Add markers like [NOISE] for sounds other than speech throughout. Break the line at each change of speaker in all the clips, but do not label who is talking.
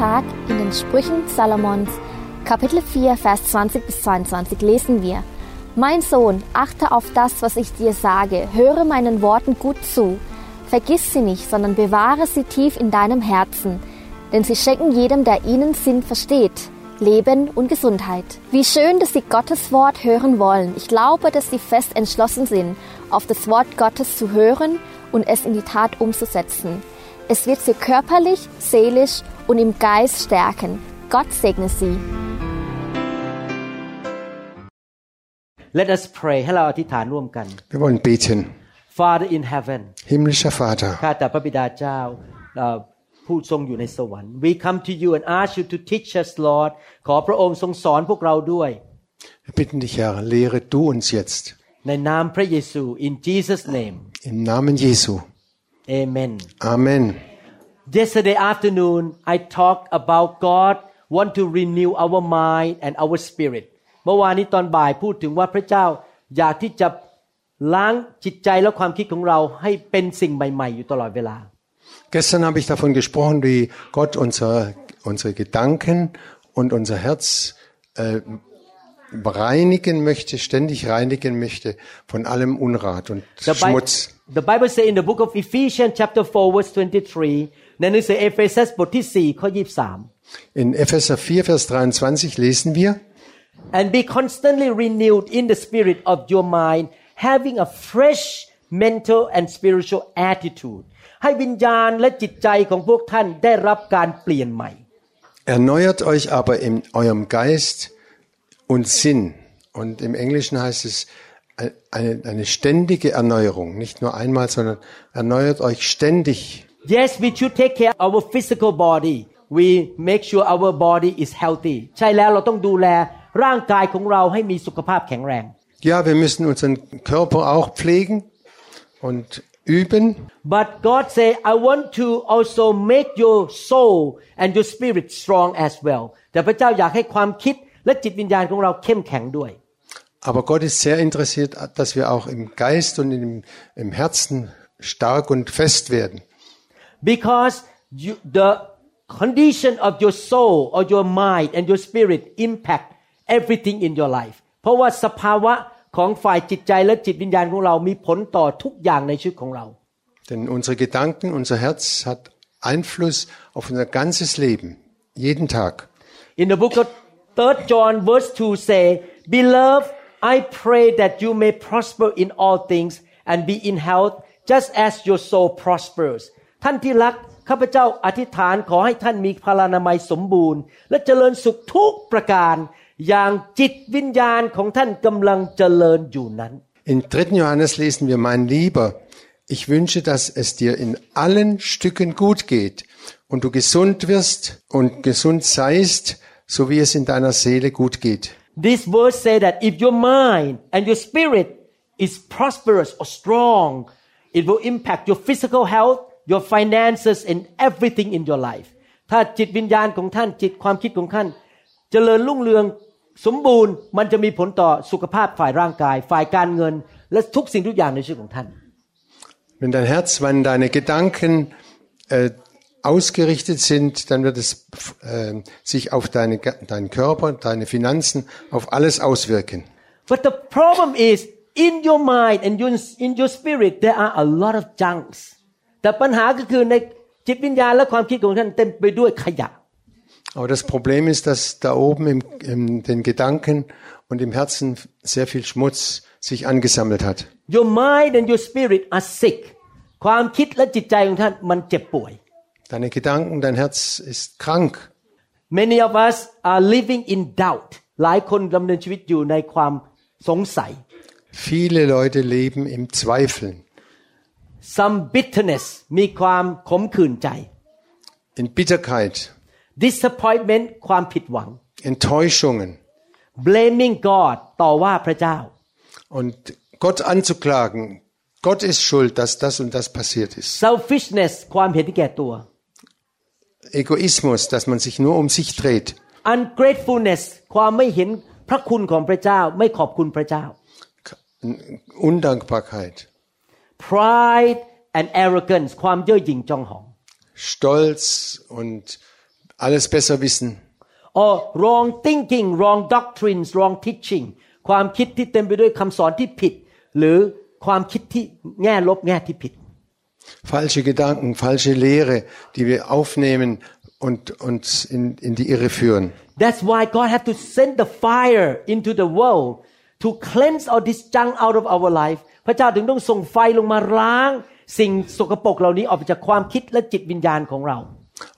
heutigen Tag in den Sprüchen Salomons, Kapitel 4, Vers 20 bis 22 lesen wir, Mein Sohn, achte auf das, was ich dir sage, höre meinen Worten gut zu, vergiss sie nicht, sondern bewahre sie tief in deinem Herzen, denn sie schenken jedem, der ihnen Sinn versteht. Leben und Gesundheit. Wie schön, dass Sie Gottes Wort hören wollen. Ich glaube, dass Sie fest entschlossen sind, auf das Wort Gottes zu hören und es in die Tat umzusetzen. Es wird Sie körperlich, seelisch und im Geist stärken. Gott segne Sie.
Let us pray ให้เราอธิษฐานร่วมกัน
Wir wollen beten.
Father in heaven
Himmlischer Vater,
ข้าแต่พระบิดาเจ้าเอ่อผู้ทรงอยู่ในสวรรค์ We come to you and ask you to teach us Lord ขอพระองค์ทรงสอนพวกเราด้วย
wir bitten dich, Herr, lehre du uns jetzt.
ในนามพระเยซู in Jesus name
Im Namen Jesu.
Amen
Amen.
Yesterday afternoon I talked about God want to renew our mind and our spirit เมื่อวานนี้ตอนบ่ายพูดถึงว่าพระเจ้าอยากที่จะล้างจิตใจและความคิดของเราให้เป็นสิ่งใหม่ ๆ อยู่ตลอดเวลา
Gestern habe ich davon gesprochen, wie Gott unser, unsere Gedanken und unser Herz äh, reinigen möchte, ständig reinigen möchte von allem Unrat und
The, Bi-
Schmutz.
the Bible say in the book of Ephesians chapter 4 verse 23ในหนังสือเอเฟซัสบทที่4ข้อ23
In Epheser 4, Vers 23 lesen wir,
and be constantly renewed in the spirit of your mind having a fresh mental and spiritual attitude ให้วิญญาณและจิตใจของพวกท่านได้รับการเปลี่ยนใหม่
Erneuert euch aber in eurem Geist und Sinn. Und im Englischen heißt es äh, eine, eine ständige Erneuerung. Nicht nur einmal, sondern erneuert euch ständig.
yes we should take care of our physical body we make sure our body is healthy ใช่แล้วเราต้องดูแลร่างกายของเราให้มีสุขภาพแข็งแรง
Ja, wir müssen unseren Körper auch pflegen und üben.
But God say, I want to also make your soul and your spirit strong as well. แต่พระเจ้าอยากให้ความคิดและจิตวิญญาณของเราเข้มแข็งด้วย
Aber Gott ist sehr interessiert, dass wir auch im Geist und im, im Herzen stark und fest werden.
Because you, the condition of your soul or your mind and your spirit impact everything in your life เพราะว่าสภาวะของฝ่ายจิตใจและจิตวิญญาณของเรามีผลต่อทุกอย่างในชีวิตของเรา
Denn unsere Gedanken, unser Herz hat Einfluss auf unser ganzes Leben. Jeden Tag.
In the book of 3 John verse 2 say, Beloved, I pray that you may prosper in all things and be in health just as your soul prospers. ท่านที่รักข้าพเจ้าอธิษฐานขอให้ท่านมีพลานามัยสมบูรณ์ และเจริญสุขทุกประการ อย่างจิตวิญญาณของท่านกำลังเจริญอยู่นั้น
In 3. Johannes lesen wir, mein Lieber, ich wünsche, dass es dir in allen Stücken gut geht und du gesund wirst und gesund seist, so wie es in deiner Seele gut geht.
This verse say that if your mind and your spirit is prosperous or strong, it will impact your physical health, your finances, and everything in your life. ถ้าจิตวิญญาณของท่านจิตความคิดของท่าน เจริญรุ่งเรืองสมบูรณ์ มันจะมีผลต่อสุขภาพฝ่ายร่างกาย ฝ่ายการเงิน และทุกสิ่งทุกอย่างในชีวิตของท่าน
Wenn dein Herz, wenn deine Gedanken äh, ausgerichtet sind, dann wird es äh, sich auf deine, deinen Körper, deine Finanzen, auf alles auswirken.
But the problem is in your mind and your, in your spirit there are a lot of junks แต่ปัญหาก็คือในจิตวิญญาณและความคิดของท่านเต็มไปด้วยขยะ
Aber das Problem ist, dass da oben im, in den Gedanken und im Herzen sehr viel Schmutz sich angesammelt hat.
Your mind and your spirit are sick ความคิดและจิตใจของท่านมันเจ็บป่วย
Deine Gedanken, dein Herz ist krank.
Many of us are living in doubt หลายคนดำเนินชีวิตอยู่ในความสงสัย
Viele Leute leben im Zweifeln,
some bitterness มีความขมขื่นใจ
in Bitterkeit,
disappointment ความผิดหวัง
Enttäuschungen
blaming God ต่อว่าพระเจ้า
und Gott anzuklagen. Gott ist schuld, dass das und das passiert ist.
selfishness ความเห็นแก่ตัว
Egoismus, dass man sich nur um sich dreht.
ungratefulness ความไม่เห็นพระคุณของพระเจ้า ไม่ขอบคุณพระเจ้า
Undankbarkeit,
pride and arrogance ความเย่อหยิ่งจองหอง
Stolz und alles besser wissen.
or wrong thinking wrong doctrines wrong teaching ความคิดที่เต็มไปด้วยคำสอนที่ผิด หรือความคิดที่แง่ลบแง่ที่ผิด
Falsche Gedanken, falsche Lehre, die wir aufnehmen und uns in, in die Irre führen.
That's why God had to send the fire into the world to cleanse all this junk out of our life พระเจ้าถึงต้องส่งไฟลงมาล้าง สิ่งสกปรกเหล่านี้ออกไปจากความคิดและจิตวิญญาณของเรา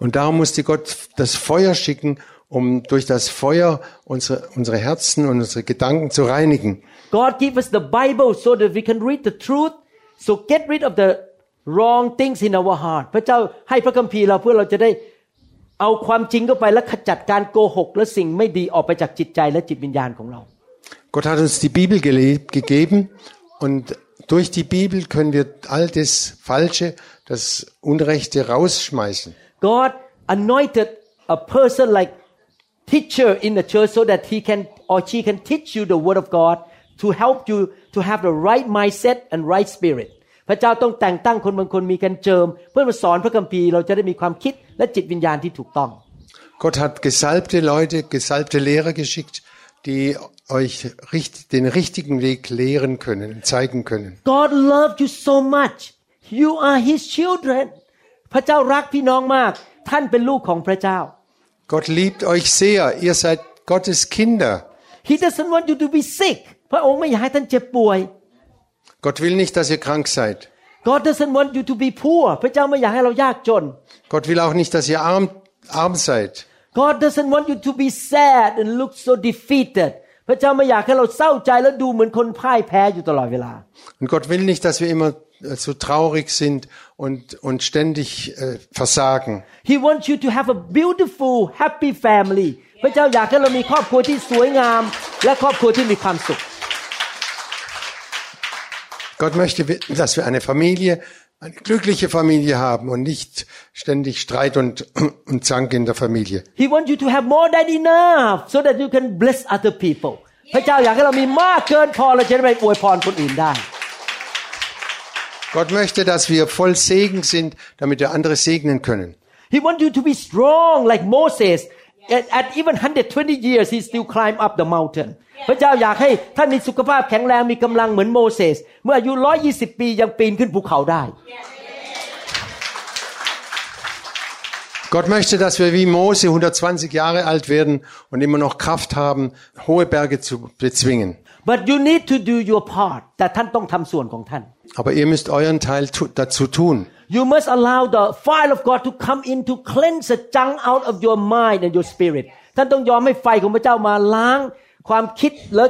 Und darum musste Gott das Feuer schicken, um durch das Feuer unsere, unsere Herzen und unsere Gedanken zu reinigen.
God give us the Bible so that we can read the truth so get rid of the wrong things in our heart พระเจ้าให้พระคัมภีร์เราเพื่อเราจะได้เอาความจริงเข้าไปและขจัดการโกหก และสิ่งไม่ดีออกไปจากจิตใจและจิตวิญญาณของเรา
Gott hat uns die Bibel gele- gegeben und durch die Bibel können wir all das Falsche, das Unrechte rausschmeißen.
God anointed a person like teacher in the church so that he can or she can teach you the word of God to help you to have the right mindset and right spirit พระเจ้าต้องแต่งตั้งคนบางคนมีการเจิม เพื่อมาสอนพระคัมภีร์เราจะได้มีความคิดและจิตวิญญาณที่ถูกต้อง
Gott hat gesalbte Leute, gesalbte Lehrer geschickt, die euch richt, den richtigen Weg lehren können, zeigen können.
God loved you so much you are His children พระเจ้ารักพี่น้องมาก ท่านเป็นลูกของพระเจ้า
Gott liebt euch sehr, ihr seid Gottes Kinder.
He doesn't want you to be sick พระองค์ไม่อยากให้ท่านเจ็บป่วย
Gott will nicht, dass ihr krank seid.
God doesn't want you to be poor พระเจ้าไม่อยากให้เรายากจน
Gott will auch nicht, dass ihr arm, arm seid.
God doesn't want you to be sad and look so defeated พระเจ้าไม่อยากให้เราเศร้าใจแล้วดูเหมือนคนพ่ายแพ้อยู่ตลอดเวลา
Und Gott will nicht, dass wir immer äh, so traurig sind und, und ständig äh, versagen.
He wants you to have a beautiful happy family พระเจ้าอยากให้เรามีครอบครัวที่สวยงาม และครอบครัวที่มีความสุข
Gott möchte, dass wir eine Familie, eine glückliche Familie haben und nicht ständig Streit und, und Zank in der Familie.
He wants you to have more than enough so that you can bless other people พระเจ้าอยากให้เรามีมากเกินพอเราจะได้ไปอวยพรคนอื่นได้
Gott möchte, dass wir voll Segen sind, damit wir andere segnen können.
He wants you to be strong like Moses at, at even 120 years he still climb up the mountain พระเจ้าอยากให้ท่านมีสุขภาพแข็งแรงมีกำลังเหมือนโมเสสเมื่ออายุ 120 ปียังปีนขึ้นภูเขาได้
Gott möchte, dass wir wie Mose 120 Jahre alt werden und immer noch Kraft haben, hohe Berge zu bezwingen.
but you need to do your part แต่ท่านต้องทำส่วนของท่าน
Aber ihr müsst euren Teil tu dazu tun.
You must allow the fire of God to come in to cleanse the junk out of your mind and your spirit ท่านต้องยอมให้ไฟของพระเจ้ามาล้าง ความคิดและ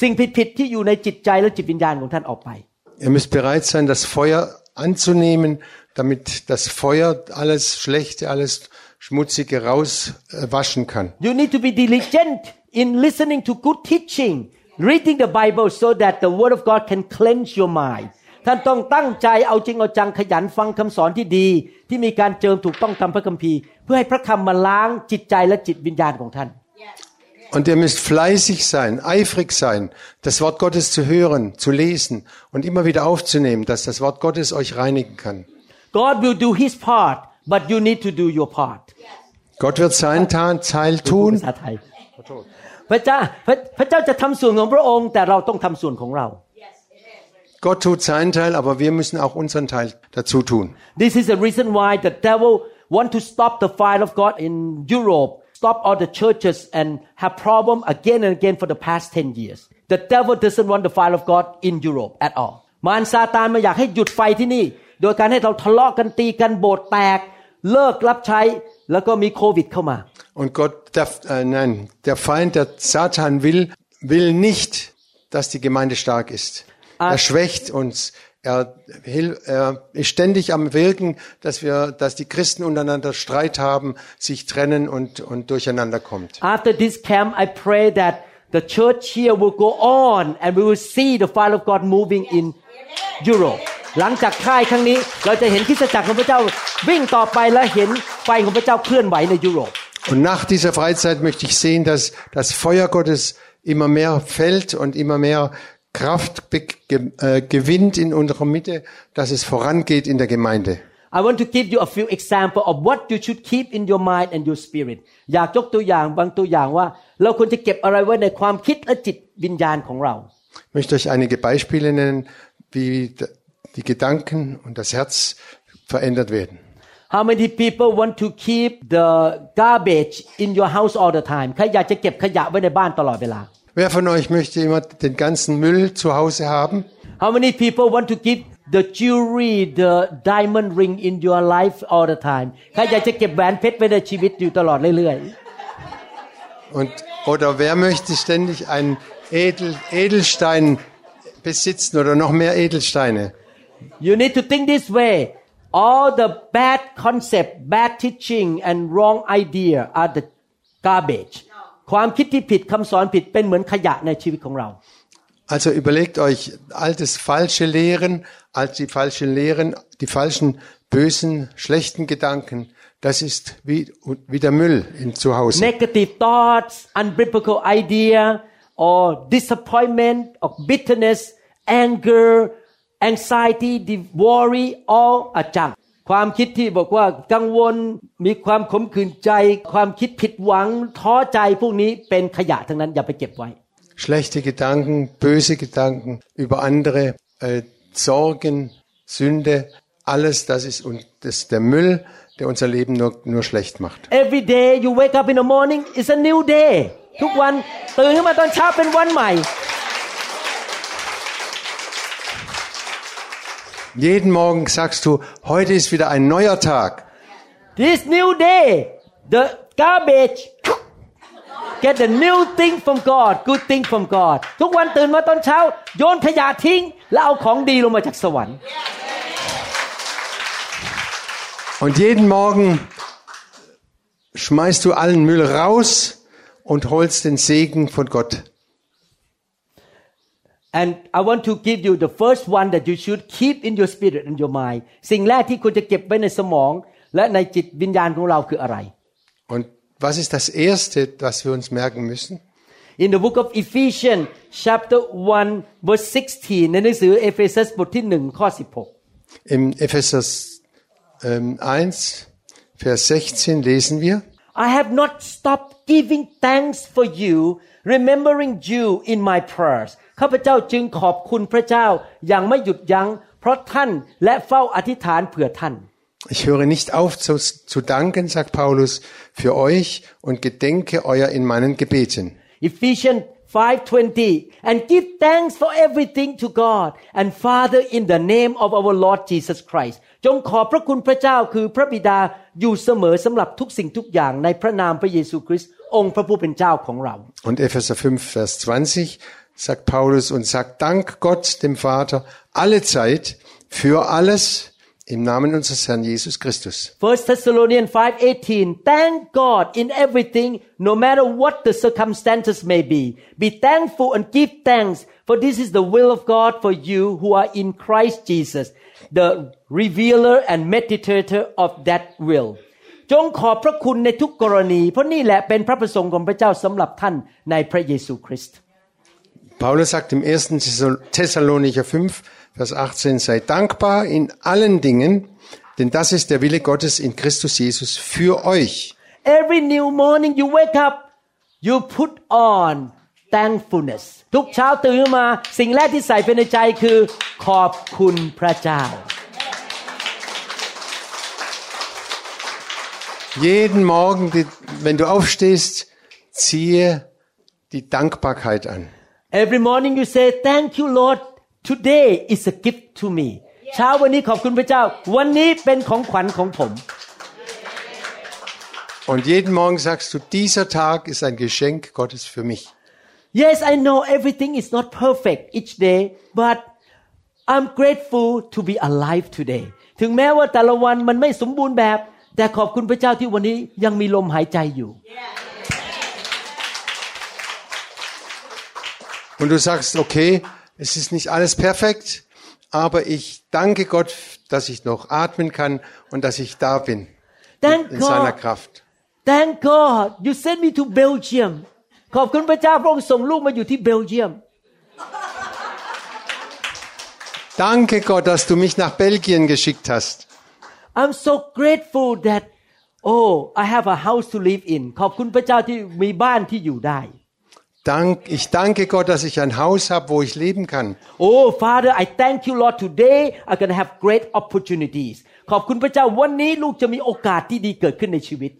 สิ่งผิดๆที่อยู่ในจิตใจและจิตวิญญาณของท่านออกไป
Ihr müsst bereit sein, das Feuer anzunehmen, damit das Feuer alles Schlechte, alles Schmutzige rauswaschen kann.
You need to be diligent in listening to good teaching, reading the Bible so that the Word of God can cleanse your mind. ท่านต้องตั้งใจเอาจริงเอาจังขยันฟังคำสอนที่ดี ที่มีการเจิมถูกต้องตามพระคัมภีร์ เพื่อให้พระคำมาล้างจิตใจและจิตวิญญาณของท่าน
Und ihr müsst fleißig sein, eifrig sein, das Wort Gottes zu hören, zu lesen und immer wieder aufzunehmen, dass das Wort Gottes euch reinigen kann.
God will do His part but you need to do your part
Gott wird seinen Ta- Teil
พูด
tun
ภาษาไทยพระเจ้าพระพระเจ้าจะทำส่วนของพระองค์แต่เราต้องทำส่วนของเรา
Gott tut seinen Teil, aber wir müssen auch unseren Teil dazu tun.
This is the reason why the devil want to stop the fire of God in Europe, stop all the churches and have problem again and again for the past 10 years. The devil doesn't want the fire of God in Europe at all. มารซาตานมาอยากให้หยุดไฟที่นี่ โดยการให้เราทะเลาะกันตีกันโบสถ์แตก เลิกรับใช้ แล้วก็มีโควิดเข้ามา
Und Gott, der, äh, nein, der Feind, der Satan will, will nicht, dass die Gemeinde stark ist. Er schwächt uns. Er, hil- er ist ständig am Wirken, dass wir, dass die Christen untereinander Streit haben, sich trennen und, und durcheinander kommt.
After this camp I pray that the church here will go on and we will see the fire of God moving in Europe หลังจากค่ายครั้งนี้เราจะเห็นคริสตจักรของพระเจ้าวิ่งต่อไปและเห็นไฟของพระเจ้าเคลื่อนไหวในยุโรป
Und nach dieser Freizeit möchte ich sehen, dass das Feuer Gottes immer mehr fällt und immer mehr Kraft be- ge- äh, gewinnt in unserer Mitte, dass es vorangeht in der Gemeinde.
I want to give you a few example of what you should keep in your mind and your spirit อยากยกตัวอย่างบางตัวอย่างว่า เราควรจะเก็บอะไรไว้ในความคิดและจิตวิญญาณของเรา
Ich möchte euch einige Beispiele nennen, wie d- die Gedanken und das Herz verändert werden.
How many people want to keep the garbage in your house all the time ใครอยากจะเก็บขยะไว้ในบ้านตลอดเวลา
Wer von euch möchte immer den ganzen Müll zu Hause haben?
How many people want to keep the jewelry the diamond ring in your life all the time ใครอยากจะเก็บแหวนเพชรไว้ในชีวิตอยู่ตลอดเรื่อย
Und, oder wer möchte ständig einen Edel, Edelstein besitzen oder noch mehr Edelsteine?
ๆ You need to think this way all the bad concept bad teaching and wrong idea are the garbage ความคิดที่ผิดคำสอนผิดเป็นเหมือนขยะในชีวิตของเรา
Also überlegt euch, altes falsche Lehren, all die falschen Lehren, die falschen, bösen, schlechten Gedanken, das ist wie, wie der Müll im Zuhause.
negative thoughts, unbiblical idea, or disappointment, or bitterness, anger, anxiety, the worry, all are junk. ความคิดที่บอกว่ากังวลมีความขมขื่นใจ ความคิดผิดหวัง ท้อใจพวกนี้เป็นขยะทั้งนั้นอย่าไปเก็บไว้
Schlechte Gedanken, böse Gedanken über andere, äh, Sorgen, Sünde, alles das ist, und das ist der Müll, der unser Leben nur, nur schlecht macht.
Every day you wake up in the morning is a new day ทุกวันตื่นขึ้นมาตอนเช้าเป็นวันใหม่
Jeden Morgen sagst du, heute ist wieder ein neuer Tag.
This new day, the garbage get the new thing from God, good thing from God ทุกวันตื่นมาตอนเช้า โยนขยะทิ้ง แล้วเอาของดีลงมาจากสวรรค์
Und jeden Morgen schmeißt du allen Müll raus und holst den Segen von Gott.
and I want to give you the first one that you should keep in your spirit and your mind สิ่งแรกที่คุณจะเก็บไว้ในสมอง และในจิตวิญญาณของเราคืออะไร
Und was ist das Erste, was wir uns merken müssen?
In the book of Ephesians chapter 1 verse 16 ในหนังสือเอเฟซัสบทที่1ข้อ16
Im Epheser ähm, 1, Vers 16 lesen wir,
I have not stopped giving thanks for you, remembering you in my prayers. ข้าพเจ้าจึงขอบคุณพระเจ้าอย่างไม่หยุดยัง้ง เพราะท่านและเฝ้าอธิษฐานเผื่อท่าน
ich höre nicht auf zu, zu danken, sagt Paulus, für euch und gedenke euer in meinen Gebeten.
Ephesians 5:20 and give thanks for everything to God and Father in the name of our Lord Jesus Christ จงขอบพระคุณพระเจ้าคือพระบิดาอยู่เสมอสำหรับทุกสิ่งทุกอย่างในพระนามพระเยซูคริสต์องค์พระผู้เป็นเจ้าของเรา
Und Epheser 5, Vers 20 sagt Paulus und sagt Dank Gott, dem Vater, alle Zeit für alles im Namen unseres Herrn Jesus Christus.
1 Thessalonians 5:18 Thank God in everything no matter what the circumstances may be be thankful and give thanks for this is the will of God for you who are in Christ Jesus the revealer and meditator of that will จงขอบพระคุณในทุกกรณี เพราะนี่แหละเป็นพระประสงค์ของพระเจ้าสำหรับท่านในพระเยซูคริสต์
Paulus sagt im 1. Thessalonicher 5, Vers 18, sei dankbar in allen Dingen, denn das ist der Wille Gottes in Christus Jesus für euch.
Every new morning you wake up you put on thankfulness ทุกเช้าตื่นขึ้นมา สิ่งแรกที่ใส่ไปในใจคือ ขอบคุณพระเจ้า
Jeden Morgen, die- wenn du aufstehst, ziehe die Dankbarkeit an.
Every morning you say thank you Lord today is a gift to me เช้าวันนี้ขอบคุณพระเจ้า วันนี้เป็นของขวัญของผม
Und jeden Morgen sagst du, dieser Tag ist ein Geschenk Gottes für mich.
Yes, I know everything is not perfect each day, but I'm grateful to be alive today. ถึงแม้ว่าแต่ละวันมันไม่สมบูรณ์แบบ แต่ขอบคุณพระเจ้าที่วันนี้ยังมีลมหายใจอยู่ yeah.
und du sagst, okay, es ist nicht alles perfekt, aber ich danke Gott, dass ich noch atmen kann und dass ich da bin.
Thank
in
God.
seiner Kraft.
Thank God, you sent me to Belgium. ขอบคุณพระเจ้าพระองค์ส่งลูกมาอยู่ที่เบลเยียม
Danke Gott, dass du mich nach Belgien geschickt hast.
I'm so grateful that oh I have a house to live in ขอบคุณพระเจ้าที่มีบ้านที่อยู่ได้
Dank, ich danke Gott, dass ich ein Haus habe, wo ich leben kann.
Oh Father I thank you Lord today I'm gonna have great opportunities ขอบคุณพระเจ้าวันนี้ลูกจะมีโอกาสที่ดีเกิดขึ้นในชีวิต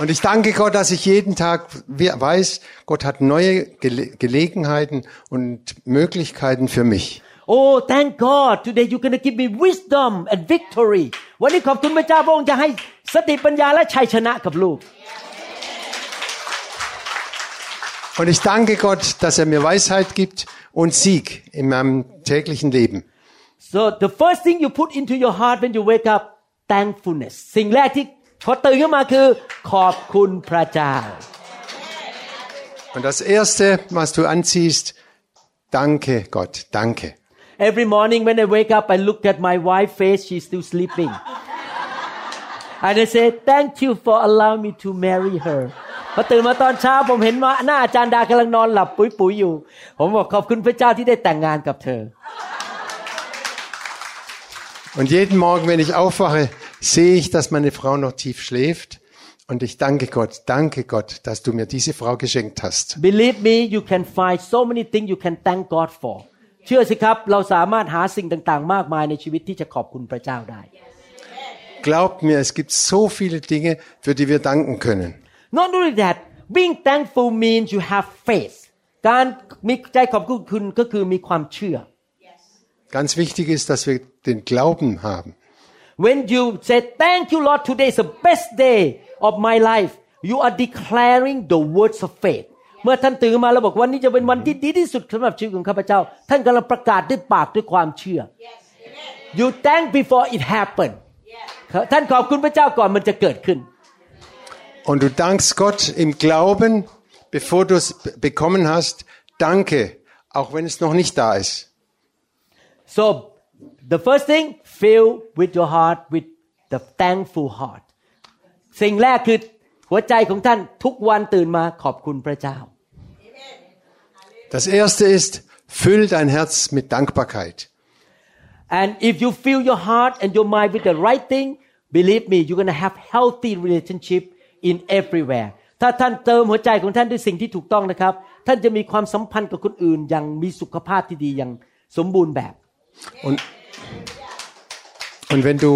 Und ich danke Gott, dass ich jeden Tag we- weiß, Gott hat neue Gele Gelegenheiten und Möglichkeiten für mich.
Oh thank God today you're gonna give me wisdom and victory วันนี้ขอบคุณพระเจ้าพระองค์จะให้สติปัญญาและชัยชนะกับลูก
Und ich danke Gott, dass er mir Weisheit gibt und Sieg in meinem täglichen Leben.
So the first thing you put into your heart when you wake up thankfulness สิ่งแรกที่พอตื่นขึ้นมาคือ ขอบคุณพระเจ้า
Und das Erste, was du anziehst, danke Gott, danke.
Every morning when I wake up I look at my wife's face she's still sleeping and I say thank you for allowing me to marry her พอตื่นมาตอนเช้าผมเห็นว่าหน้าอาจารย์ดากำลังนอนหลับปุ๋ยๆอยู่
Und jeden Morgen, wenn ich aufwache, sehe ich, dass meine Frau noch tief schläft. Und ich danke Gott, danke Gott, dass du mir diese Frau geschenkt hast.
Believe me, you can find so many things you can thank God for. เชื่อสิครับ
Glaubt mir, es gibt so viele Dinge, für die wir danken können.
Not only that being thankful means you have faith การมีใจขอบคุณก็คือมีความเชื่อ
Ganz wichtig ist, dass wir den Glauben haben.
When you say thank you Lord today is the best day of my life you are declaring the words of faith เมื่อท่านตื่นมาแล้วบอกวันนี้จะเป็นวันที่ดีที่สุดสำหรับชีวิตของข้าพเจ้า ท่านกำลังประกาศด้วยปากด้วยความเชื่อ you thank before it happen ท่านขอบคุณพระเจ้าก่อนมันจะเกิดขึ้น
Und du dankst Gott im Glauben, bevor du es b- bekommen hast. Danke, auch wenn es noch nicht da ist.
so the first thing fill with your heart with the thankful heart สิ่งแรกคือหัวใจของท่านทุกวันตื่นมาขอบคุณพระเจ้า
Das erste ist, füll dein Herz mit Dankbarkeit.
And if you fill your heart and your mind with the right thing, believe me, you're gonna have healthy relationship in everywhere. ถ้าท่านเติมหัวใจของท่านด้วยสิ่งที่ถูกต้องนะครับ ท่านจะมีความสัมพันธ์กับคนอื่น อย่างมีสุขภาพที่ดีอย่างสมบูรณ์แบบ
Und, und wenn du,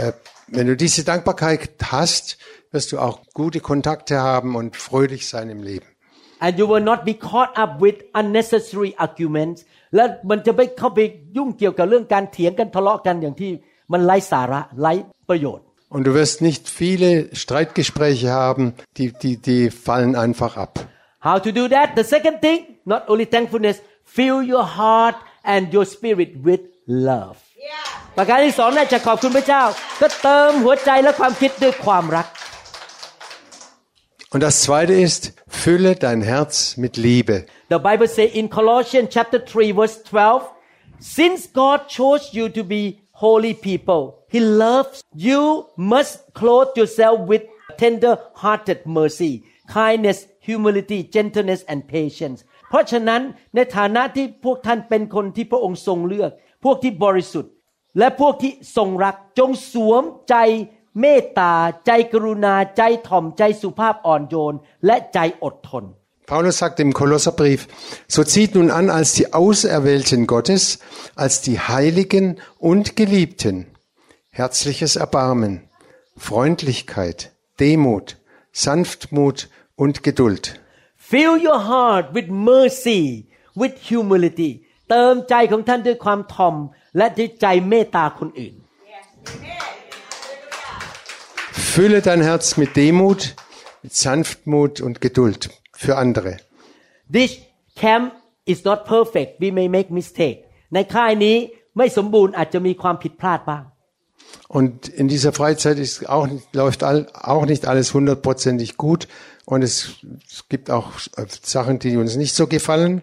äh, wenn du diese Dankbarkeit hast, wirst du auch gute Kontakte haben und fröhlich sein im Leben.
and you will not be caught up with unnecessary arguments และมันจะไม่เข้าไปยุ่งเกี่ยวกับเรื่องการเถียงกันทะเลาะกันอย่างที่มันไร้สาระไร้ประโยชน์
Und du wirst nicht viele Streitgespräche haben, die, die, die fallen einfach ab.
How to do that? The second thing, not only thankfulness, fill your heart and your spirit with love. ประการที่สองน่าจะขอบคุณพระเจ้า ก็เติมหัวใจและความคิดด้วยความรัก
Und das zweite ist, fülle dein Herz mit Liebe.
The Bible says in Colossians chapter 3 verse 12, since God chose you to be holy people, He loves you must clothe yourself with tender-hearted mercy, kindness, humility, gentleness and patience เพราะฉะนั้นในฐานะที่พวกท่านเป็นคนที่พระองค์ทรงเลือก พวกที่บริสุทธิ์ และพวกที่ทรงรักจงสวมใจเมตตา ใจกรุณา ใจถ่อมใจสุภาพอ่อนโยน และใจอดทน
Paulus sagt im Kolosserbrief, so zieht nun an als die Auserwählten Gottes, als die Heiligen und Geliebten, herzliches Erbarmen, Freundlichkeit, Demut, Sanftmut und Geduld.
Fill your heart with mercy with humility เติมใจของท่านด้วยความถ่อม และด้วยใจเมตตาคนอื่น
Fülle dein Herz mit Demut, mit Sanftmut und Geduld für andere.
This camp is not perfect we may make mistake ในค่ายนี้ไม่สมบูรณ์อาจจะมีความผิดพลาดบ้าง
Und in dieser Freizeit ist auch, läuft all, auch nicht alles hundertprozentig gut. Und es, es gibt auch äh, Sachen, die uns nicht so gefallen.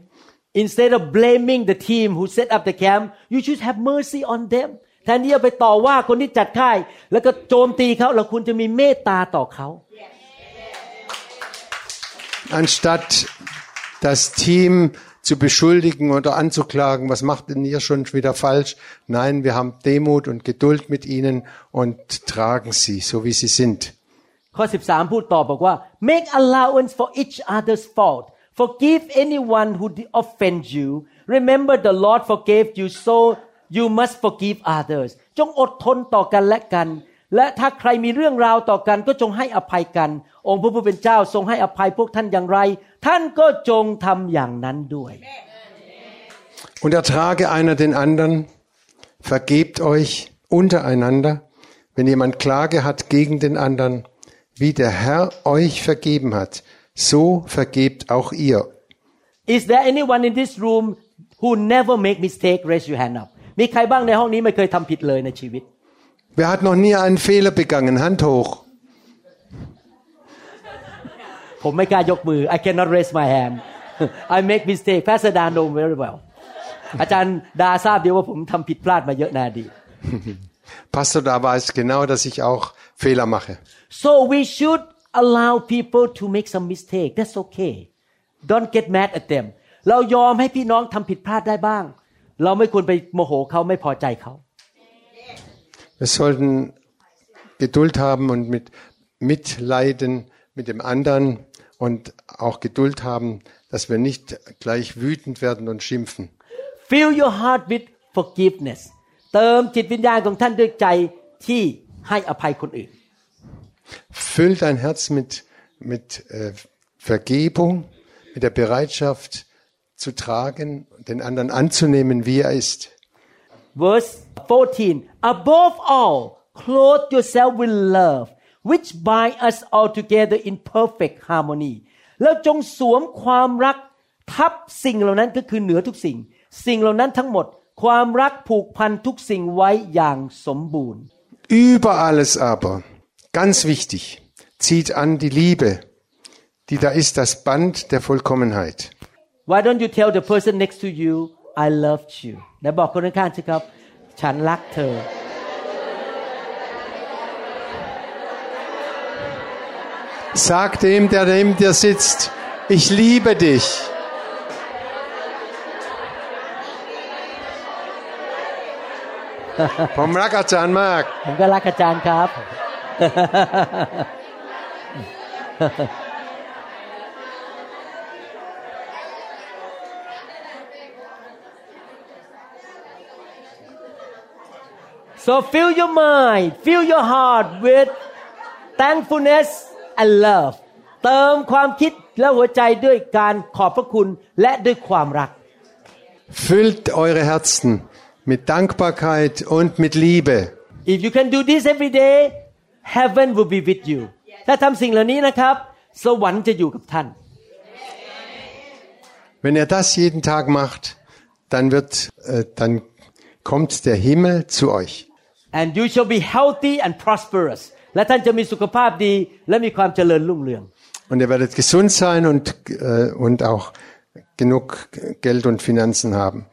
Instead of blaming the team who set up the camp you should have mercy on them แทนที่จะไปต่อว่าคนที่จัดค่าย แล้วก็โจมตีเขาเราควรจะมีเมตตาต่อเขา
Anstatt das Team zu beschuldigen oder anzuklagen, was macht denn ihr schon wieder falsch? Nein, wir haben Demut und Geduld mit ihnen und tragen sie, so wie sie sind.
ข้อ 13 พูดต่อบอกว่า make allowance for each other's fault forgive anyone who offends you remember the Lord forgave you so you must forgive others จงอดทนต่อกันและกัน และถ้าใครมีเรื่องราวต่อกันก็จงให้อภัยกัน องค์พระผู้เป็นเจ้าทรงให้อภัยพวกท่านอย่างไร ท่านก็จงทำอย่างนั้นด้วย
Und ertrage einer den anderen, vergebt euch untereinander, wenn jemand Klage hat gegen den anderen, wie der Herr euch vergeben hat, so vergebt auch ihr.
Is there anyone in this room who never make mistake raise your hand up มีใครบ้างในห้องนี้ไม่เคยทำผิดเลยในชีวิต
Wer hat noch nie einen Fehler begangen? Hand hoch.
ผมไม่กล้ายกมือ I cannot raise my hand I make mistake Pastor Dan know very well อาจารย์ดาทราบดีว่าผมทำผิดพลาดมาเยอะนาดี
Pastor da weiß genau, dass ich auch Fehler mache.
so we should allow people to make some mistake that's okay don't get mad at them เรายอมให้พี่น้องทำผิดพลาดได้บ้าง เราไม่ควรไปโมโหเขาไม่พอใจเขา
Wir sollten Geduld haben und mit Mitleiden mit dem anderen und auch Geduld haben, dass wir nicht gleich wütend werden und schimpfen.
fill your heart with forgiveness เติมจิตวิญญาณของท่านด้วยใจที่ให้อภัยคนอื่น
Füll dein Herz mit, mit äh, Vergebung, mit der Bereitschaft zu tragen, den anderen anzunehmen, wie er ist.
verse 14 above all clothe yourself with love which bind us all together in perfect harmony แล้วจงสวมความรักทับสิ่งเหล่านั้นก็คือเหนือทุกสิ่ง สิ่งเหล่านั้นทั้งหมด ความรักผูกพันทุกสิ่งไว้อย่างสมบูรณ์
Über alles aber, ganz wichtig, zieht an die Liebe, die da ist das Band der Vollkommenheit.
Why don't you tell the person next to you I loved you ไหนบอกคนข้างๆสิครับ ฉันรักเธอ
Sag dem, der neben dir sitzt, ich liebe dich. [LAUGHS] Vom Rakajan Mark.
Vom Rakajan Cup. [LAUGHS] So fill your mind, fill your heart with thankfulness and love เติมความคิดและหัวใจด้วยการขอบพระคุณและด้วยความรัก
Füllt eure Herzen mit Dankbarkeit und mit Liebe.
if you can do this every day heaven will be with you ถ้าทำสิ่งเหล่านี้นะครับ สวรรค์จะอยู่กับท่าน
Wenn ihr das jeden Tag macht, dann wird, äh, dann kommt der Himmel zu euch.
and you shall be healthy and prosperous และท่านจะมีสุขภาพดีและมีความเจริญรุ่งเรือง
Und ihr werdet gesund sein und, äh, und auch genug Geld und Finanzen haben.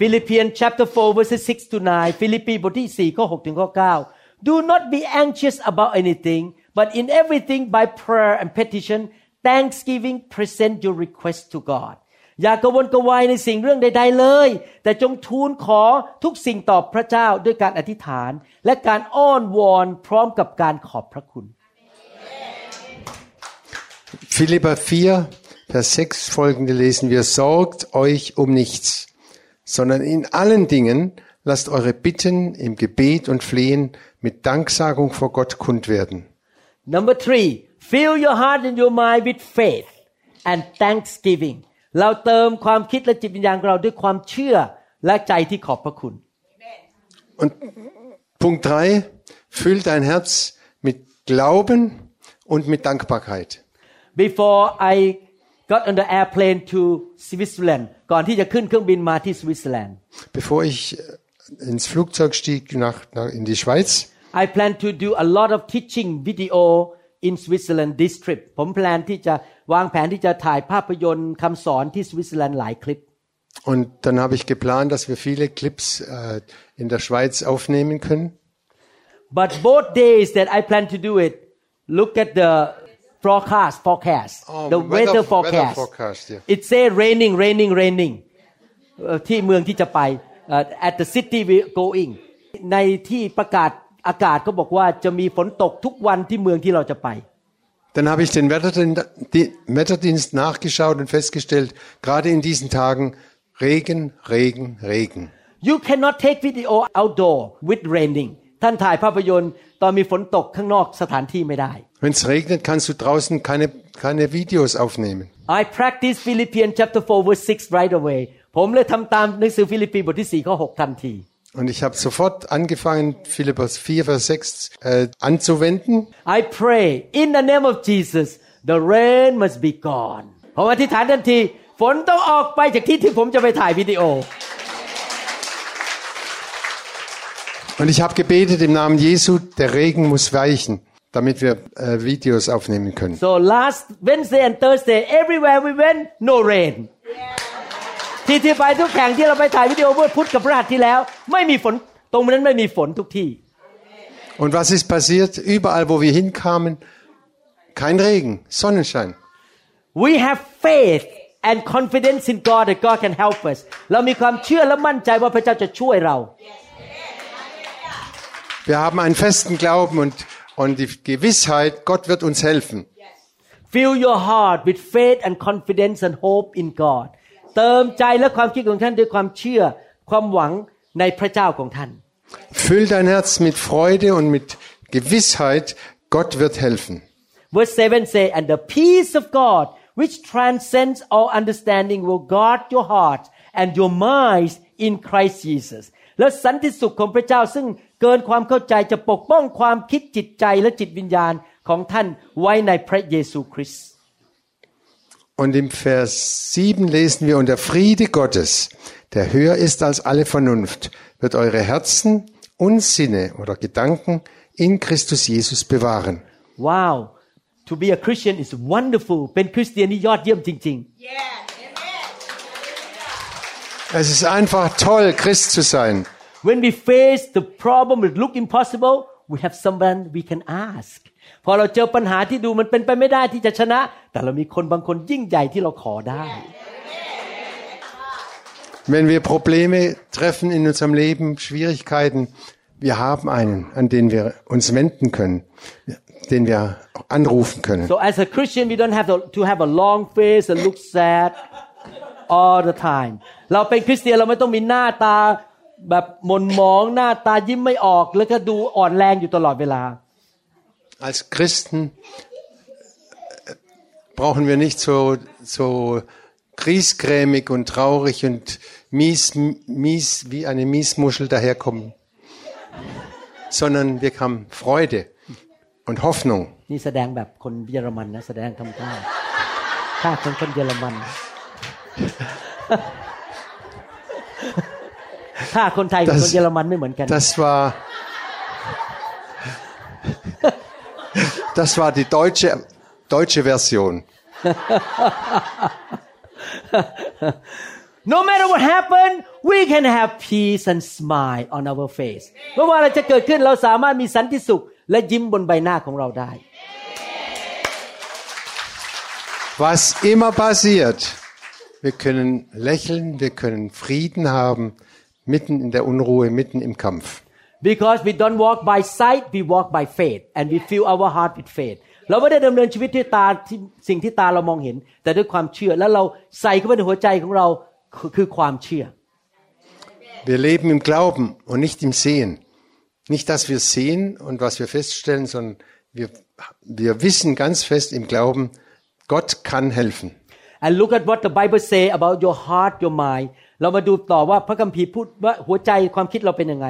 Philippians chapter 4 verses 6 to 9ฟิลิปปีบทที่4ข้อ6ถึงข้อ9 Do not be anxious about anything but in everything by prayer and petition thanksgiving present your request to God อย่ากระวนกระวายในสิ่งเรื่องใด ๆเลย แต่จงทูลขอทุกสิ่งต่อพระเจ้าด้วยการอธิษฐาน และการอ้อนวอนพร้อมกับการขอบพระคุณ
Philippa 4, Vers 6 folgende lesen wir, sorgt euch um nichts, sondern in allen Dingen lasst eure Bitten im Gebet und Flehen mit Danksagung vor Gott kund werden.
Number three fill your heart and your mind with faith and thanksgiving เราเติมความคิดและจิตวิญญาณของเราด้วยความเชื่อและใจที่ขอบพระคุณ
Und Punkt 3, füll dein Herz mit Glauben und mit Dankbarkeit.
Before I got on the airplane to Switzerland ก่อนที่จะขึ้นเครื่องบินมาที่สวิตเซอร์แลนด์
Bevor ich äh, ins Flugzeug stieg nach, nach, in die Schweiz,
I plan to do a lot of teaching video in Switzerland this trip ผมแพลนที่จะ วางแผนที่จะถ่ายภาพยนตร์คำสอนที่สวิตเซอร์แลนด์หลายคลิป
Und dann habe ich geplant, dass wir viele Clips äh, in der Schweiz aufnehmen können.
but both days that I plan to do it look at the forecast forecast
Oh,
the
weather-
weather
weather
forecast
forecast, yeah.
it say raining raining raining เอ่อที่เมืองที่จะไปเอ่อ at the city we going ในที่ประกาศอากาศเขาบอกว่าจะมีฝนตกทุกวันที่เมืองที่เราจะไป
Dann habe ich den Wetterdienst, die- Wetterdienst nachgeschaut und festgestellt, gerade in diesen Tagen Regen, Regen, Regen.
you cannot take video outdoor with raining ท่านถ่ายภาพยนตร์ตอนมีฝนตกข้างนอกสถานที่ไม่ได้
Wenn es regnet, kannst du draußen keine, keine Videos aufnehmen.
I practice Philippians chapter 4 verse 6 right away ผมเลยทำตามหนังสือฟิลิปปีบทที่ 4 ข้อ 6 ทันที
Und ich habe sofort angefangen, Philippus 4, Vers 6 äh, anzuwenden.
I pray in the name of Jesus the rain must be gone ผมอธิษฐานทันที ฝนต้องออกไปจากที่ที่ผมจะไปถ่ายวิดีโอ
Und ich habe gebetet im Namen Jesu, der Regen muss weichen, damit wir äh, Videos aufnehmen können.
so last Wednesday and Thursday everywhere we went no rain ที่ที่ไปทุกแข่งที่เราไปถ่ายวิดีโอเมื่อพุธกับพฤหัสที่แล้ว ไม่มีฝนตรงนั้นไม่มีฝนทุกที่
Und was ist passiert? Überall, wo wir hinkamen, kein Regen, Sonnenschein.
we have faith and confidence in God that God can help us เรามีความเชื่อและมั่นใจว่าพระเจ้าจะช่วยเรา
Wir haben einen festen Glauben und, und die Gewissheit, Gott wird uns helfen.
Fill your heart with faith and confidence and hope in God เติมใจและความคิดของท่านด้วยความเชื่อความหวังในพระเจ้าของท่าน
Füll dein Herz mit Freude und mit Gewissheit, Gott wird helfen.
Verse 7 say and the peace of God which transcends all understanding will guard your heart and your minds in Christ Jesus และสันติสุขของพระเจ้าซึ่งเกินความเข้าใจจะปกป้องความคิดจิตใจและจิตวิญญาณของท่านไว้ในพระเยซูคริสต์
Und im Vers 7 lesen wir, und der Friede Gottes, der höher ist als alle Vernunft, wird eure Herzen und Sinne oder Gedanken in Christus Jesus bewahren.
Wow to be a Christian is wonderful เป็นคริสเตียนนี่ยอดเยี่ยมจริง
Es ist einfach toll, Christ zu sein.
ๆ When we face the problem that look impossible we have someone we can ask พอเราเจอปัญหาที่ดูมันเป็นไปไม่ได้ที่จะชนะ แต่เรามีคนบางคนยิ่งใหญ่ที่เราขอได้
Wenn wir Probleme treffen in unserem Leben, Schwierigkeiten, wir haben einen, an den wir uns wenden können, den wir anrufen können.
so as a Christian we don't have to, to have a long face and look sad all the time เราเป็นคริสเตียนเราไม่ต้องมีหน้าตาแบบหม่นหมองหน้าตายิ้มไม่ออก แล้วก็ดูอ่อนแรงอยู่ตลอดเวลา
Als Christen äh, brauchen wir nicht so, so griesgrämig und traurig und mies, mies wie eine Miesmuschel daherkommen, sondern wir haben Freude und Hoffnung.
นี่แสดงแบบคนเยอรมันนะแสดงทำท่าท่าของคนเยอรมัน ท่าคนไทยกับ
Das-
คนเยอรมันไม่เหมือนกัน [LAUGHS]
Das war, das war die deutsche, deutsche Version.
No matter what happen we can have peace and smile on our face ไม่ว่าอะไรจะเกิดขึ้นเราสามารถมีสันติสุข และยิ้มบนใบหน้าของเราได้
Was immer passiert, wir können lächeln, wir können Frieden haben, mitten in der Unruhe, mitten im Kampf.
because we don't walk by sight we walk by faith and we fill our heart with faith เราไม่ได้ดำเนินชีวิตด้วยตาที่สิ่งที่ตาเรามองเห็น แต่ด้วยความเชื่อแล้วเราใส่เข้าไปในหัวใจของเราคือคือความเชื่อ
Wir leben im Glauben und nicht im Sehen. Nicht, dass wir sehen und was wir feststellen, sondern wir, wir wissen ganz fest im Glauben, Gott kann helfen.
and look at what the Bible say about your heart your mind เรามาดูต่อว่าพระคัมภีร์พูดว่าหัวใจความคิดเราเป็นยังไง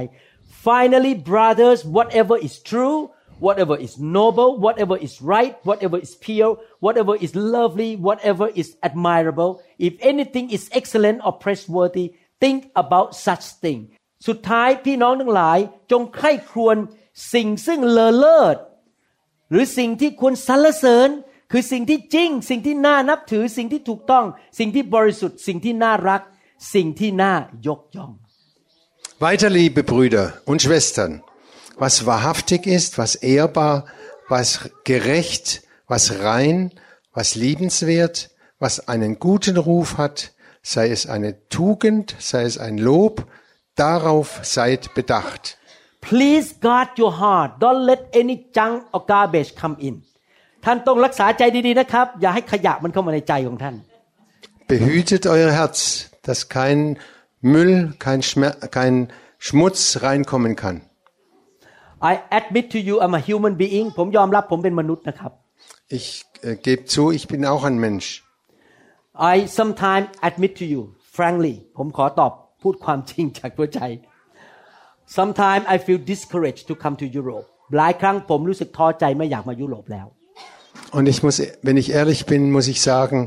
finally brothers whatever is true whatever is noble whatever is right whatever is pure whatever is lovely whatever is admirable if anything is excellent or praiseworthy think about such thing สุดท้ายพี่น้องทั้งหลาย จงใคร่ครวญสิ่งซึ่งเลอเลิศ หรือสิ่งที่ควรสรรเสริญ คือสิ่งที่จริง สิ่งที่น่านับถือสิ่งที่ถูกต้อง สิ่งที่บริสุทธิ์ สิ่งที่น่ารัก สิ่งที่น่ายกย่อง
Weiter, liebe Brüder und Schwestern, was wahrhaftig ist, was ehrbar, was gerecht, was rein, was liebenswert, was einen guten Ruf hat, sei es eine Tugend, sei es ein Lob, darauf seid bedacht.
Please guard your heart. Don't let any junk or garbage come in. ท่านต้องรักษาใจดีๆนะครับ อย่าให้ขยะมันเข้ามาในใจของท่าน
Behütet euer Herz, dass kein Müll, kein, Schmer kein Schmutz reinkommen kann.
I admit to you I'm a human being ผมยอมรับผมเป็นมนุษย์นะครับ
Ich äh, gebe zu, ich bin auch ein Mensch.
I sometimes admit to you frankly ผมขอตอบพูดความจริงจากหัวใจ Sometimes I feel discouraged to come to Europe หลายครั้งผมรู้สึกท้อใจไม่อยากมายุโรปแล้ว
Und ich muss, wenn ich ehrlich bin, muss ich sagen,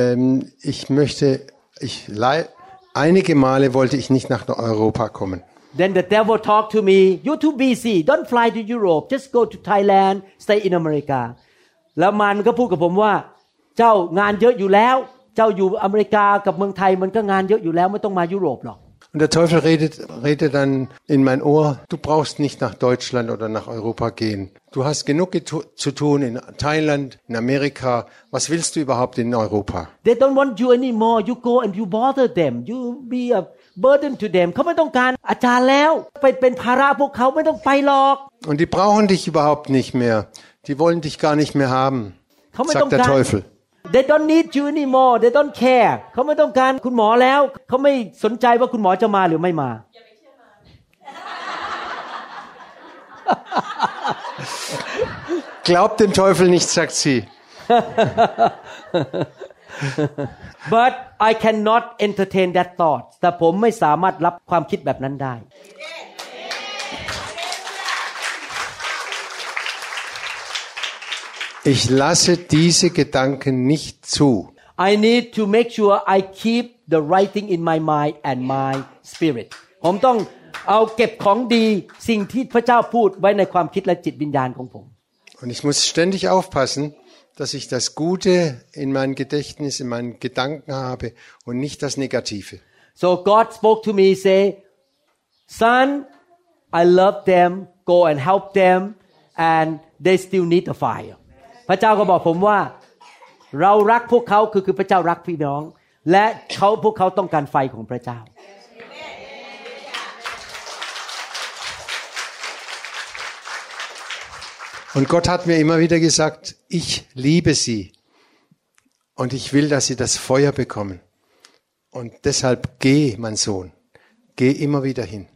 ähm, ich möchte, ich lei- einige Male wollte ich nicht nach Europa kommen.
Then the devil talked to me you're too busy don't fly to Europe just go to Thailand stay in America แล้วมันก็พูดกับผมว่า เจ้างานเยอะอยู่แล้ว เจ้าอยู่อเมริกากับเมืองไทยมันก็งานเยอะอยู่แล้วไม่ต้องมายุโรปหรอก
Und der Teufel redet, redet dann in mein Ohr, du brauchst nicht nach Deutschland oder nach Europa gehen. Du hast genug getu- zu tun in Thailand, in Amerika. Was willst du überhaupt in Europa?
They don't want you anymore you go and you bother them you be a burden to them เขาไม่ต้องการอาจารย์แล้ว ไปเป็นภาระพวกเขาไม่ต้องไปหรอก
Und die brauchen dich überhaupt nicht mehr. Die wollen dich gar nicht mehr haben,
เขาไม่ต้อง
sagt der
การ
Teufel.
They don't need you anymore they don't care เขาไม่ต้องการคุณหมอแล้ว เขาไม่สนใจว่าคุณหมอจะมาหรือไม่มา
Glaubt dem Teufel nicht, sagt sie.
but I cannot entertain that thought แต่ผมไม่สามารถรับความคิดแบบนั้นได้
Ich lasse diese Gedanken nicht zu.
I need to make sure I keep the right thing in my mind and my spirit ผมต้องเอาเก็บของดีสิ่งที่พระเจ้าพูดไว้ในความคิดและจิตวิญญาณของผม
Und ich muss ständig aufpassen, dass ich das Gute in meinem Gedächtnis, in meinen Gedanken habe und nicht das Negative.
so God spoke to me say son I love them go and help them and they still need a fire พระเจ้าก็บอกผมว่า เรารักพวกเขาคือคือพระเจ้ารักพี่น้อง และเขาพวกเขาต้องการไฟของพระเจ้า
Und Gott hat mir immer wieder gesagt, ich liebe sie und ich will, dass sie das Feuer bekommen. Und deshalb geh, mein Sohn, geh immer wieder hin.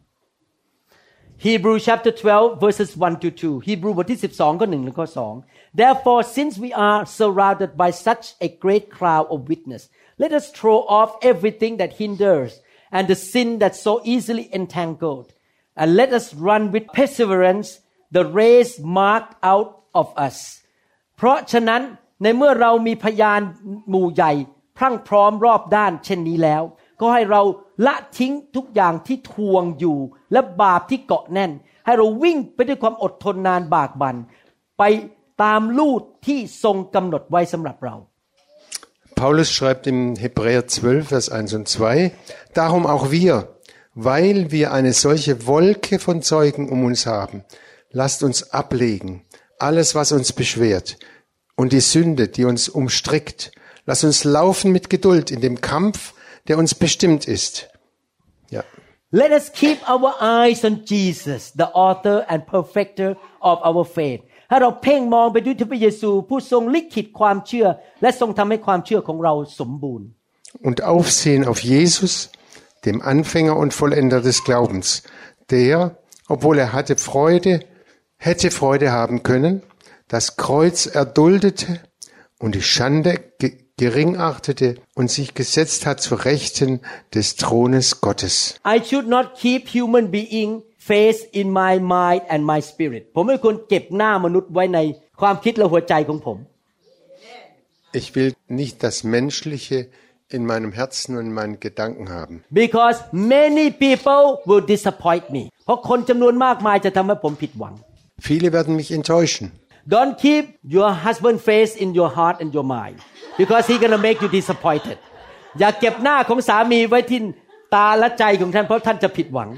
Hebrew chapter 12 verses 1 to 2 Hebrew บทที่ 12ข้อ1และข้อ2 Therefore since we are surrounded by such a great cloud of witness let us throw off everything that hinders and the sin that so easily entangled and let us run with perseverance the race marked out of us เพราะฉะนั้นในเมื่อเรามีพยานหมู่ใหญ่ พรั่งพร้อมรอบด้านเช่นนี้แล้ว ก็ให้เราละทิ้งทุกอย่างที่ทวงอยู่ และบาปที่เกาะแน่น ให้เราวิ่งไปด้วยความอดทนนานบากบัน ไปตามลูดที่ทรงกำหนดไว้สำหรับเรา
Paulus schreibt im Hebräer 12, Vers 1 und 2, Darum auch wir, weil wir eine solche Wolke von Zeugen um uns haben, lasst uns ablegen, alles, was uns beschwert, und die Sünde, die uns umstrickt. Lasst uns laufen mit Geduld in dem Kampf, der uns bestimmt ist. Ja.
Let us keep our eyes on Jesus the author and perfecter of our faith ให้เราเพ่งมองไปด้วยที่พระเยซู ผู้ทรงลิขิตความเชื่อ และทรงทำให้ความเชื่อของเราสมบูรณ์
und aufsehen auf Jesus, dem Anfänger und Vollender des Glaubens, der, obwohl er hatte Freude, hätte Freude haben können, das Kreuz erduldete und die Schande ge gering achtete und sich gesetzt hat zu Rechten des Thrones Gottes.
I should not keep human being face in my mind and my spirit ผมไม่ควรเก็บหน้ามนุษย์ไว้ในความคิดและหัวใจของผม
Ich will nicht das Menschliche in meinem Herzen und in meinen Gedanken haben.
because many people will disappoint me เพราะคนจำนวนมากมายจะทำให้ผมผิดหวัง
Viele werden mich enttäuschen.
Don't keep your husband face in your heart and your mind because he gonna make you disappointed อย่าเก็บหน้าของสามีไว้ที่ตาและใจของท่านเพราะท่านจะผิดหวัง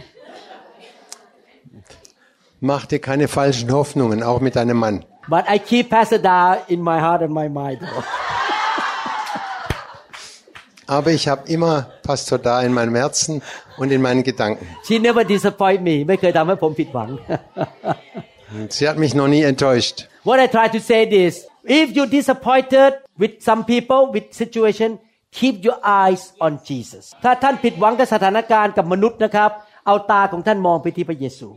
Mach dir keine falschen Hoffnungen, auch mit deinem Mann.
but I keep Pastor Da in my heart and my mind.
Aber ich habe immer Pastor da in meinem Herzen und in meinen Gedanken.
She never disappoint me ไม่เคยทำให้ผมผิดหวัง [LAUGHS]
Und sie hat mich noch nie enttäuscht.
What I try to say is, if you disappointed with some people, with situation, keep your eyes on Jesus. ถ้าท่านผิดหวังกับสถานการณ์กับมนุษย์นะครับ เอาตาของท่านมองไปที่พระเยซู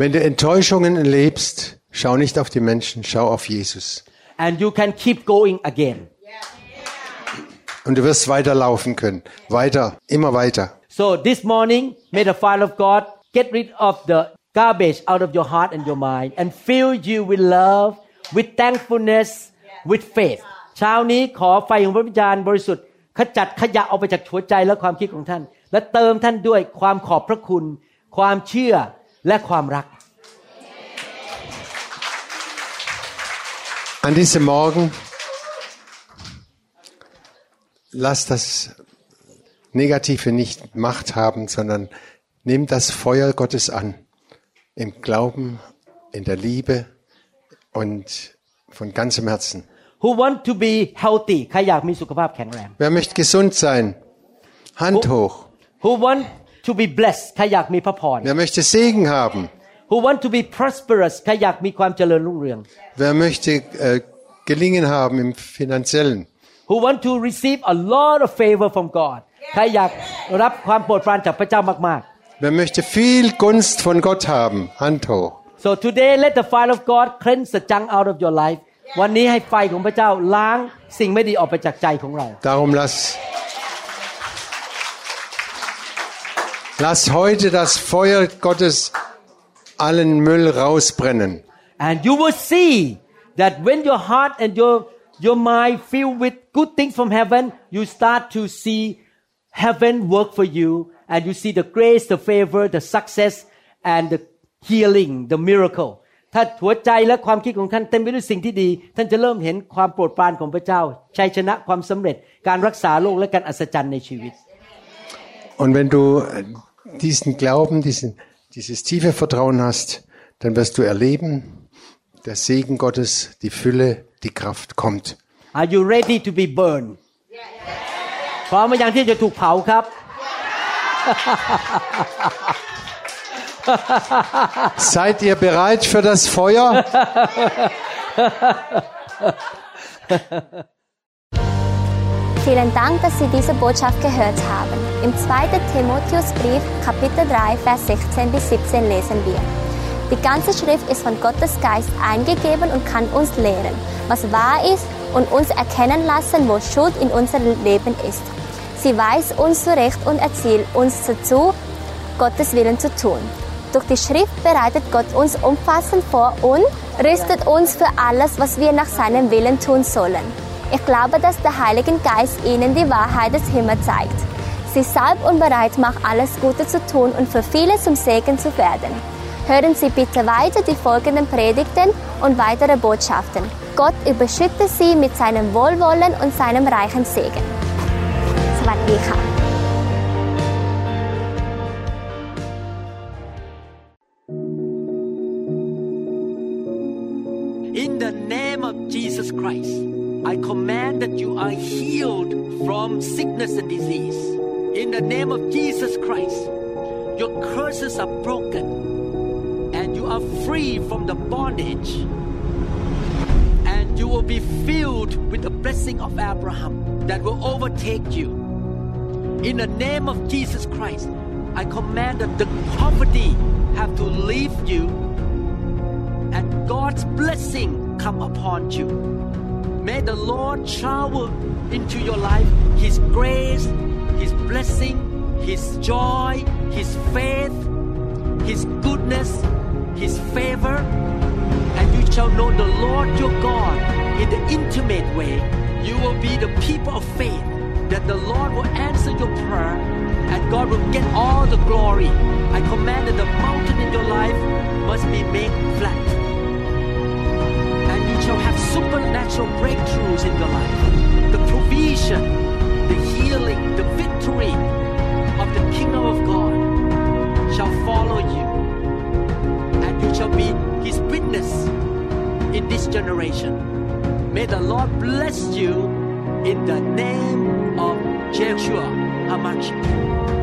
Wenn du Enttäuschungen erlebst, schau nicht auf die Menschen, schau auf Jesus.
and you can keep going again.
Und du wirst weiterlaufen können. Weiter, immer weiter.
So this morning, may the fire of God get rid of the garbage out of your heart and your mind and fill you with love, with thankfulness, with faith. เช้านี้ขอไฟของพระวิญญาณบริสุทธิ์ขจัดขยะออกไปจากหัวใจและความคิดของท่าน และเติมท่านด้วยความขอบพระคุณ ความเชื่อและความรัก
An diesem Morgen lass das Negative nicht Macht haben, sondern nimm das Feuer Gottes an. Im Glauben, in der Liebe und von ganzem Herzen.
Who want to be healthy ใครอยากมีสุขภาพแข็งแรง
Wer möchte gesund sein? Hand hoch.
Who want to be blessed ใครอยากมีพระพร
Wer möchte Segen haben?
Who want to be prosperous ใครอยากมีความเจริญรุ่งเรือง
Wer möchte äh, gelingen haben im finanziellen?
who want to receive a lot of favor from God ใครอยากรับความโปรดปรานจากพระเจ้ามาก
Wer möchte viel Gunst von Gott haben? Hand hoch.
ๆ so today let the fire of God cleanse the junk out of your life วันนี้ให้ไฟของพระเจ้าล้างสิ่งไม่ดีออกไปจากใจของเรา
Darum lass, lass heute das Feuer Gottes allen Müll rausbrennen.
and you will see that when your heart and your your mind filled with good things from heaven you start to see heaven work for you and you see the grace the favor the success and the healing the miracle ถ้าหัวใจและความคิดของท่านเต็มไปด้วยสิ่งที่ดี ท่านจะเริ่มเห็นความโปรดปรานของพระเจ้า ชัยชนะความสำเร็จการรักษาโรคและการอัศจรรย์ในชีวิต
Und wenn du äh, diesen Glauben, diesen, dieses tiefe Vertrauen hast, dann wirst du erleben, der Segen Gottes, die Fülle, die Kraft kommt.
Are you ready to be burned พร้อมไหมยังที่จะถูกเผาครับ [LAUGHS]
Seid ihr bereit für das Feuer? [LAUGHS]
Vielen Dank, dass Sie diese Botschaft gehört haben. Im 2. Timotheusbrief, Kapitel 3, Vers 16 bis 17 lesen wir. Die ganze Schrift ist von Gottes Geist eingegeben und kann uns lehren, was wahr ist und uns erkennen lassen, wo Schuld in unserem Leben ist. Sie weist uns zurecht und erzählt uns dazu, Gottes Willen zu tun. Durch die Schrift bereitet Gott uns umfassend vor und rüstet uns für alles, was wir nach seinem Willen tun sollen. Ich glaube, dass der Heilige Geist Ihnen die Wahrheit des Himmels zeigt. Sie salbt und bereit macht, alles Gute zu tun und für viele zum Segen zu werden. Hören Sie bitte weiter die folgenden Predigten und weitere Botschaften. Gott überschütte Sie mit seinem Wohlwollen und seinem reichen Segen. สวัสดีค่ะ
Christ, I command that you are healed from sickness and disease. In the name of Jesus Christ, your curses are broken and you are free from the bondage. And you will be filled with the blessing of Abraham that will overtake you. In the name of Jesus Christ, I command that the poverty have to leave you and God's blessing come upon you. May the Lord shower into your life His grace, His blessing, His joy, His faith, His goodness, His favor, and you shall know the Lord your God in the intimate way. You will be the people of faith that the Lord will answer your prayer and God will get all the glory. I command that the mountain in your life must be made flat. Supernatural breakthroughs in your life. The provision, the healing, the victory of the kingdom of God shall follow you. And you shall be his witness in this generation. May the Lord bless you in the name of Joshua Hamachi.